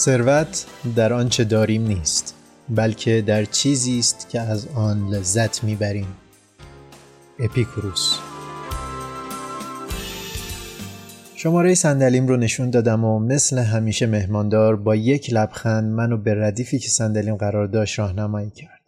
ثروت در آنچه داریم نیست بلکه در چیزی است که از آن لذت می‌بریم. اپیکوروس. شماره صندلیم رو نشون دادم و مثل همیشه مهماندار با یک لبخند منو به ردیفی که صندلیم قرار داشت راهنمایی کرد.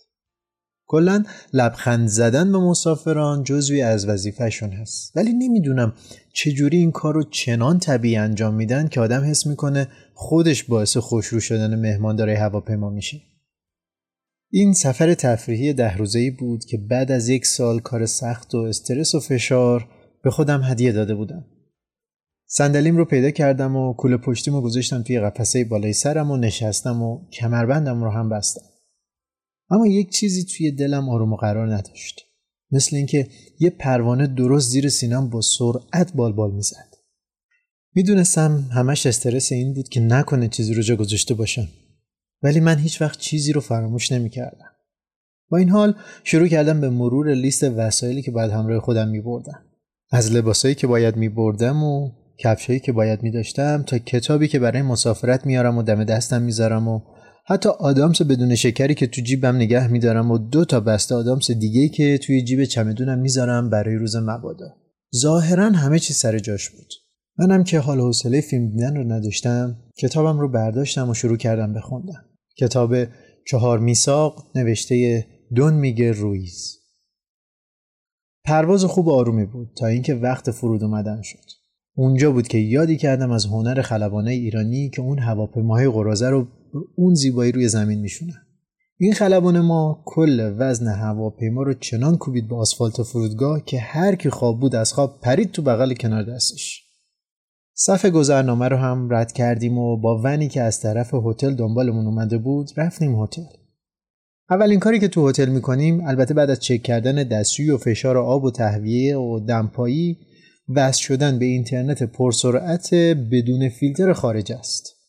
کلا لبخند زدن به مسافران جزوی از وظیفهشون هست ولی نمی‌دونم چجوری این کار رو چنان طبیعی انجام میدن که آدم حس می‌کنه خودش باعث خوشرو شدن مهماندارای هواپیما میشه این سفر تفریحی ده روزه‌ای بود که بعد از یک سال کار سخت و استرس و فشار به خودم هدیه داده بودم. صندلیم رو پیدا کردم و کوله پشتیم رو گذاشتم توی قفسه بالای سرم و نشستم و کمربندم رو هم بستم. اما یک چیزی توی دلم آروم و قرار نداشت. مثل اینکه یه پروانه درست زیر سینم با سرعت بالبال بال می‌زد. می‌دونستم همش استرس این بود که نکنه چیزی رو جا گذاشته باشم. ولی من هیچ وقت چیزی رو فراموش نمی‌کردم. با این حال شروع کردم به مرور لیست وسایلی که باید همراه خودم می بردم. از لباسایی که باید می بردم و کفشایی که باید می داشتم تا کتابی که برای مسافرت میارم و دم دستم می‌ذارم و حتی آدامس بدون شکری که تو جیبم نگه میدارم و دو تا بسته آدامس دیگه که توی جیب چمدونم می‌ذارم برای روز مبادا. ظاهرا همه چی سر جاش بود. منم که حال حوصله فیلم دیدن رو نداشتم کتابم رو برداشتم و شروع کردم بخوندم. کتاب چهار میساق نوشته دون میگه رویز پرواز خوب آرومی بود تا اینکه وقت فرود اومدن شد اونجا بود که یادی کردم از هنر خلبانه ایرانی که اون هواپیماهای قرازه رو به اون زیبایی روی زمین میشونن این خلبان ما کل وزن هواپیما رو چنان کوبید به آسفالت فرودگاه که هر کی خواب بود از خواب پرید تو بغل کنار دستش صف گذرنامه رو هم رد کردیم و با ونی که از طرف هتل دنبالمون اومده بود رفتیم هتل. اولین کاری که تو هتل می‌کنیم البته بعد از چک کردن دستشویی و فشار آب و تهویه و دمپایی وصل شدن به اینترنت پرسرعت بدون فیلتر خارج است.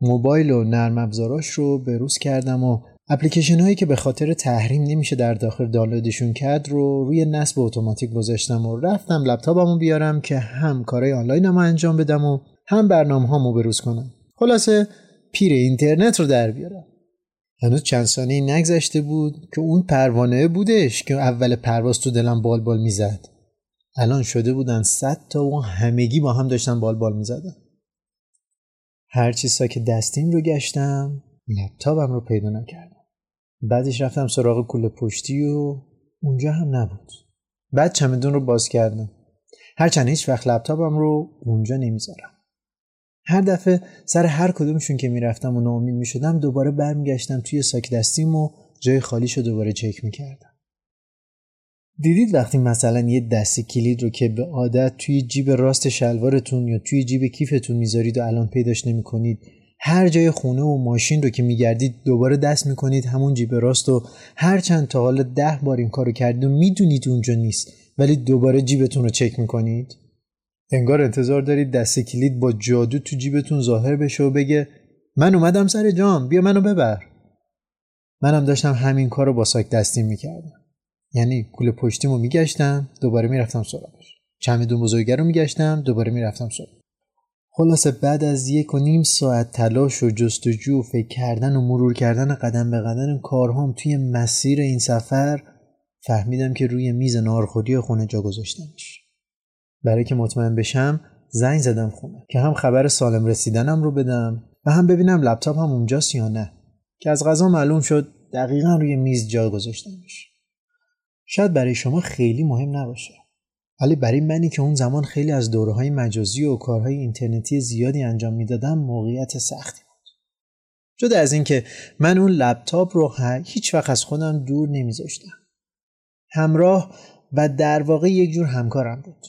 موبایل و نرم افزاراش رو بروز کردم و اپلیکیشن هایی که به خاطر تحریم نمیشه در داخل دانلودشون کرد رو روی نصب اتوماتیک گذاشتم و رفتم لپتاپمو بیارم که هم کارهای آنلاینمو انجام بدم و هم برنامه هامو بروز کنم. خلاصه پیر اینترنت رو در بیارم. هنوز چند ثانیه نگذشته بود که اون پروانه بودش که اول پرواز تو دلم بال بال می‌زد. الان شده بودن صد تا و همگی با هم داشتن بال بال می‌زدن. هر چیزا که دستیم رو گشتم لپتاپم رو پیدا نکردم. بعدش رفتم سراغ کوله پشتی و اونجا هم نبود. بعد چمدون رو باز کردم. هرچند هیچ وقت لپتاپم رو اونجا نمی‌ذارم. هر دفعه سر هر کدومشون که می‌رفتم و ناامید می‌شدم دوباره برمیگشتم توی ساک دستیم و جای خالیش رو دوباره چک می‌کردم. دیدید وقتی مثلا یه دستی کلید رو که به عادت توی جیب راست شلوارتون یا توی جیب کیفتون می‌ذارید و الان پیداش نمی‌کنید هر جای خونه و ماشین رو که میگردید دوباره دست می‌کنید همون جیب راست و هر چند تا حالا ده بار این کارو کردید و می‌دونید اونجا نیست ولی دوباره جیبتون رو چک می‌کنید؟ انگار انتظار دارید دست کلید با جادو تو جیبتون ظاهر بشه و بگه من اومدم سر جام بیا منو ببر. منم داشتم همین کار رو با ساک دستی می‌کردم. یعنی کوله پشتیمو میگشتم دوباره می‌رفتم سراغش. چمدون بزرگه رو میگشتم دوباره می‌رفتم سراغ خلاصه بعد از یک و نیم ساعت تلاش و جستجو و فکر کردن و مرور کردن قدم به قدم کارهام توی مسیر این سفر فهمیدم که روی میز نارخوری خونه جا گذاشتمش. برای که مطمئن بشم زنگ زدم خونه که هم خبر سالم رسیدنم رو بدم و هم ببینم لپتاپ هم اونجاست یا نه. که از غذا معلوم شد دقیقا روی میز جا گذاشتمش. شاید برای شما خیلی مهم نباشه. ولی برای منی که اون زمان خیلی از دوره های مجازی و کارهای اینترنتی زیادی انجام می‌دادم موقعیت سختی بود. جدا از اینکه من اون لپتاپ رو هیچ وقت از خودم دور نمیذاشتم. همراه و در واقع یک جور همکارم بود.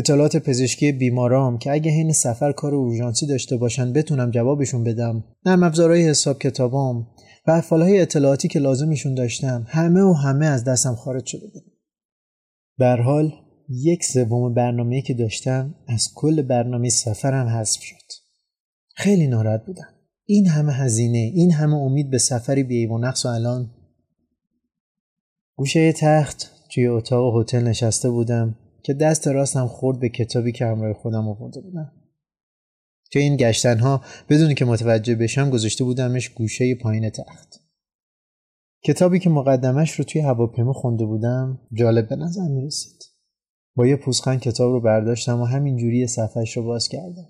اطلاعات پزشکی بیمارام که اگه حین سفر کار اورژانسی داشته باشن بتونم جوابشون بدم. نرم افزارهای حساب کتابام و افعالهای اطلاعاتی که لازمشون داشتم همه و همه از دستم خارج شده بود. بر حال یک سوم برنامه که داشتم از کل برنامه سفرم حذف شد. خیلی ناراحت بودم. این همه هزینه این همه امید به سفری بی و نقص و الان. گوشه تخت توی اتاق هتل نشسته بودم. که دست راستم خورد به کتابی که همراه خودم آورده بودم توی این گشتنها بدون که متوجه بشم گذاشته بودمش گوشه پایین تخت کتابی که مقدمش رو توی هواپیما خونده بودم جالب به نظر می رسید. با یه پوسخند کتاب رو برداشتم و همینجوری صفحش رو باز کردم.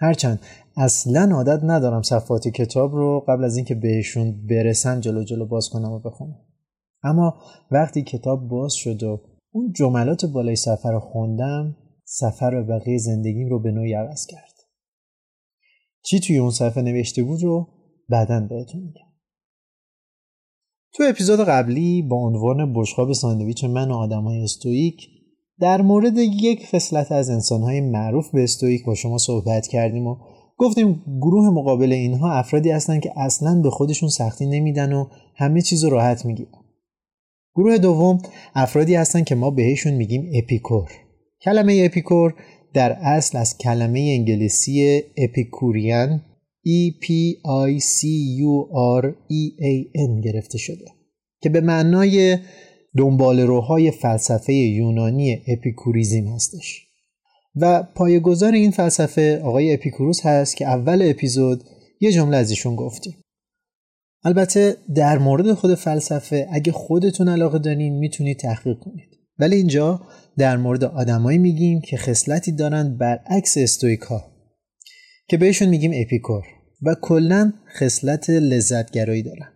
هرچند اصلا عادت ندارم صفحات کتاب رو قبل از اینکه بهشون برسن جلو جلو باز کنم و بخونم. اما وقتی کتاب باز شد و اون جملات بالای صفحه رو خوندم سفر و بقیه زندگیم رو به نوعی عوض کرد. چی توی اون صفحه نوشته بود رو بعدا بهتون میگم. تو اپیزود قبلی با عنوان بشقاب ساندویچ من و آدمای استویک در مورد یک خصلت از انسانهای معروف به استویک با شما صحبت کردیم و گفتیم گروه مقابل اینها افرادی هستن که اصلا به خودشون سختی نمیدن و همه چیز راحت می‌گیرن. گروه دوم افرادی هستن که ما بهشون میگیم اپیکور. کلمه اپیکور در اصل از کلمه انگلیسی اپیکوریان E P I C U R E A N گرفته شده که به معنای دنبال روهای فلسفه یونانی اپیکوریزم هستش و پایه‌گذار این فلسفه آقای اپیکوروس هست که اول اپیزود یه جمله از ایشون گفتیم البته در مورد خود فلسفه اگه خودتون علاقه دارین می‌تونید تحقیق کنید. ولی اینجا در مورد آدمایی میگیم که خصلتی دارن برعکس stoic ها که بهشون میگیم اپیکور و کلا خصلت لذتگرایی دارن.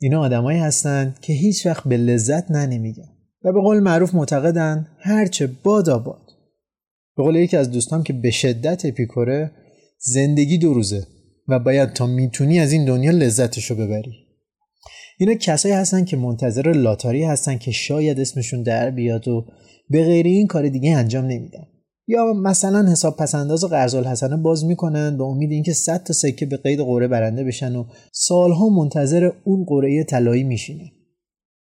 اینا آدمایی هستن که هیچ وقت به لذت ننمیگن و به قول معروف معتقدن هرچه باد آباد. به قول یکی از دوستان که به شدت اپیکوره زندگی دو روزه. و باید تا می‌تونی از این دنیا لذتشو ببری. اینا کسایی هستن که منتظر لاتاری هستن که شاید اسمشون در بیاد و به غیر این کار دیگه انجام نمیدن. یا مثلا حساب پسنداز قرض الحسنه باز می‌کنن به امید اینکه 100 تا سکه به قید قره برنده بشن و سالها منتظر اون قره طلایی میشینن.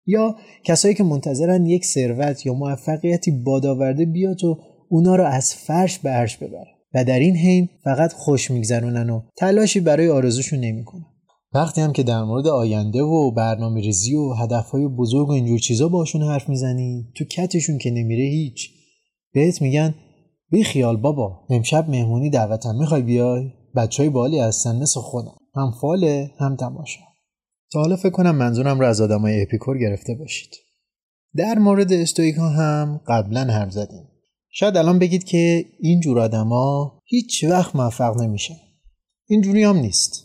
یا کسایی که منتظرن یک ثروت یا موفقیتی بادآورده بیاد و اونا رو از فرش به عرش ببره و در این حین فقط خوش میگذرونن و تلاشی برای آرزوشون نمی‌کنن. وقتی هم که در مورد آینده و برنامه ریزی و هدفهای بزرگ و اینجور چیزا باشون حرف می‌زنی تو کتشون که نمیره هیچ. بهت میگن بی خیال بابا امشب مهمونی دعوتم می‌خوای بیای؟ بچه های بالی هستن مثل خودم هم فاله هم تماشا. تا حالا فکر کنم منظورم رو از آدمای اپیکور گرفته باشید. در مورد استویک ها هم قبلا حرف زدیم. شاید الان بگید که این جور آدما هیچ وقت موفق نمیشن. اینجوری هم نیست.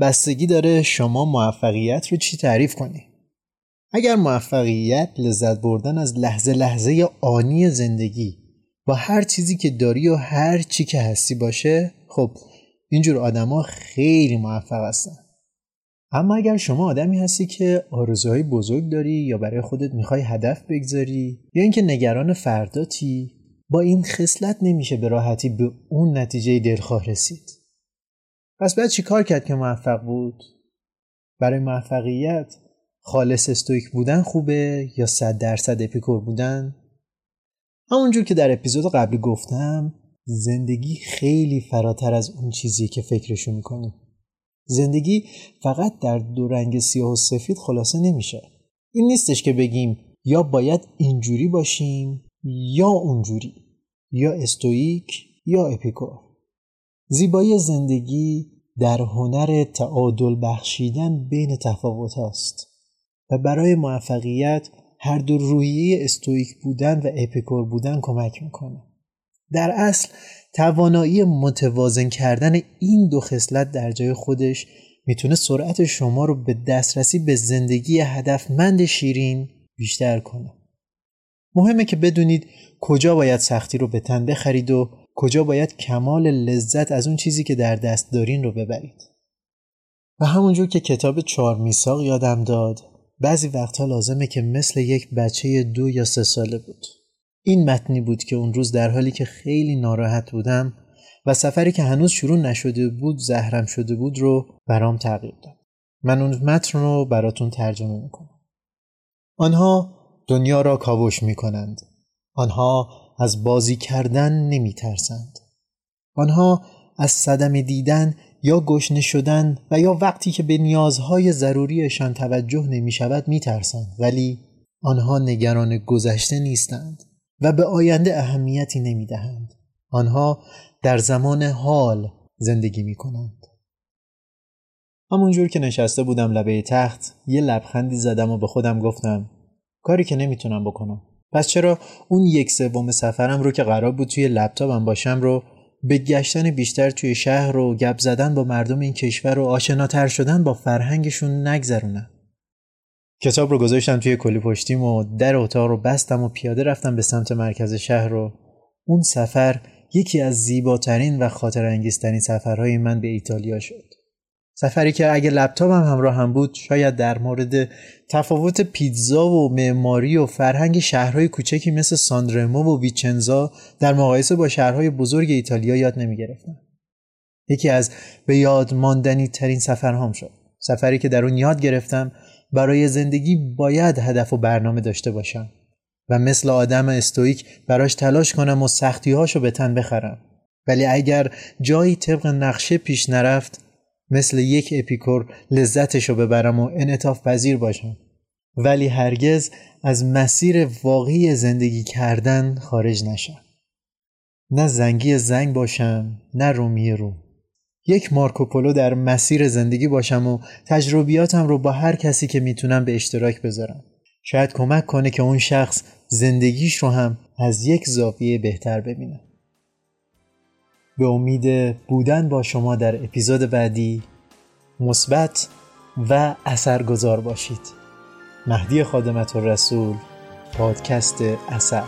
بستگی داره شما موفقیت رو چی تعریف کنی. اگر موفقیت لذت بردن از لحظه لحظه آنی زندگی با هر چیزی که داری و هر چی که هستی باشه خب اینجور آدما خیلی موفق هستن. اما اگر شما آدمی هستی که آرزوهای بزرگ داری یا برای خودت می‌خوای هدف بگذاری یا اینکه نگران فرداتی با این خصلت نمیشه به راحتی به اون نتیجه دلخواه رسید. پس باید چی کار کرد که موفق بود؟ برای موفقیت خالص stoic بودن خوبه یا صد درصد اپیکور بودن؟ همونجور که در اپیزود قبلی گفتم زندگی خیلی فراتر از اون چیزی که فکرشو می‌کنیم زندگی فقط در دو رنگ سیاه و سفید خلاصه نمیشه. این نیستش که بگیم یا باید اینجوری باشیم یا اونجوری یا stoic یا اپیکور. زیبایی زندگی در هنر تعادل بخشیدن بین تفاوت هاست و برای موفقیت هر دو رویه استویک بودن و اپیکور بودن کمک می‌کنه. در اصل توانایی متوازن کردن این دو خصلت در جای خودش می‌تونه سرعت شما رو به دسترسی به زندگی هدفمند شیرین بیشتر کنه. مهمه که بدونید کجا باید سختی رو به تن بخرید و کجا باید کمال لذت از اون چیزی که در دست دارین رو ببرید. و همونجور که کتاب چهار میساق یادم داد بعضی وقتها لازمه که مثل یک بچه دو یا سه ساله بود. این متنی بود که اون روز در حالی که خیلی ناراحت بودم و سفری که هنوز شروع نشده بود زهرم شده بود رو برام تغییر داد. من اون متن رو براتون ترجمه می‌کنم. آنها دنیا را کاوش می‌کنند آنها از بازی کردن نمیترسند آنها از صدم دیدن یا گشنه شدن و یا وقتی که به نیازهای ضروریشان توجه نمی شود می ترسند ولی آنها نگران گذشته نیستند و به آینده اهمیتی نمی دهند. آنها در زمان حال زندگی می کنند. همونجور که نشسته بودم لبه تخت یه لبخندی زدم و به خودم گفتم کاری که نمی‌تونم بکنم. پس چرا اون یک سوم سفرم رو که قرار بود توی لپتاپم باشم رو به گشتن بیشتر توی شهر و گپ زدن با مردم این کشور و آشناتر شدن با فرهنگشون نگذرونم کتاب رو گذاشتم توی کلی پشتیم و در اتاق رو بستم و پیاده رفتم به سمت مرکز شهر رو اون سفر یکی از زیباترین و خاطر انگیزترین سفرهای من به ایتالیا شد. سفری که اگه لپتاپم همراه هم بود شاید در مورد تفاوت پیتزا و معماری و فرهنگ شهرهای کوچکی مثل ساندرمو و ویچنزا در مقایسه با شهرهای بزرگ ایتالیا یاد نمی گرفتم. یکی از به یاد ماندنی ترین سفرهام شد. سفری که در اون یاد گرفتم برای زندگی باید هدف و برنامه داشته باشم و مثل آدم استویک براش تلاش کنم و سختیهاشو به تن بخرم. ولی اگر جایی طبق نقشه پیش نرفت مثل یک اپیکور لذتشو ببرم و انعطاف پذیر باشم. ولی هرگز از مسیر واقعی زندگی کردن خارج نشم. نه زنگی زنگ باشم نه رومی رو یک مارکوپولو در مسیر زندگی باشم و تجربیاتم رو با هر کسی که می‌تونم به اشتراک بذارم. شاید کمک کنه که اون شخص زندگیش رو هم از یک زاویه بهتر ببینه. به امید بودن با شما در اپیزود بعدی مثبت و اثرگذار باشید. مهدی خادمت الرسول پادکست اثر.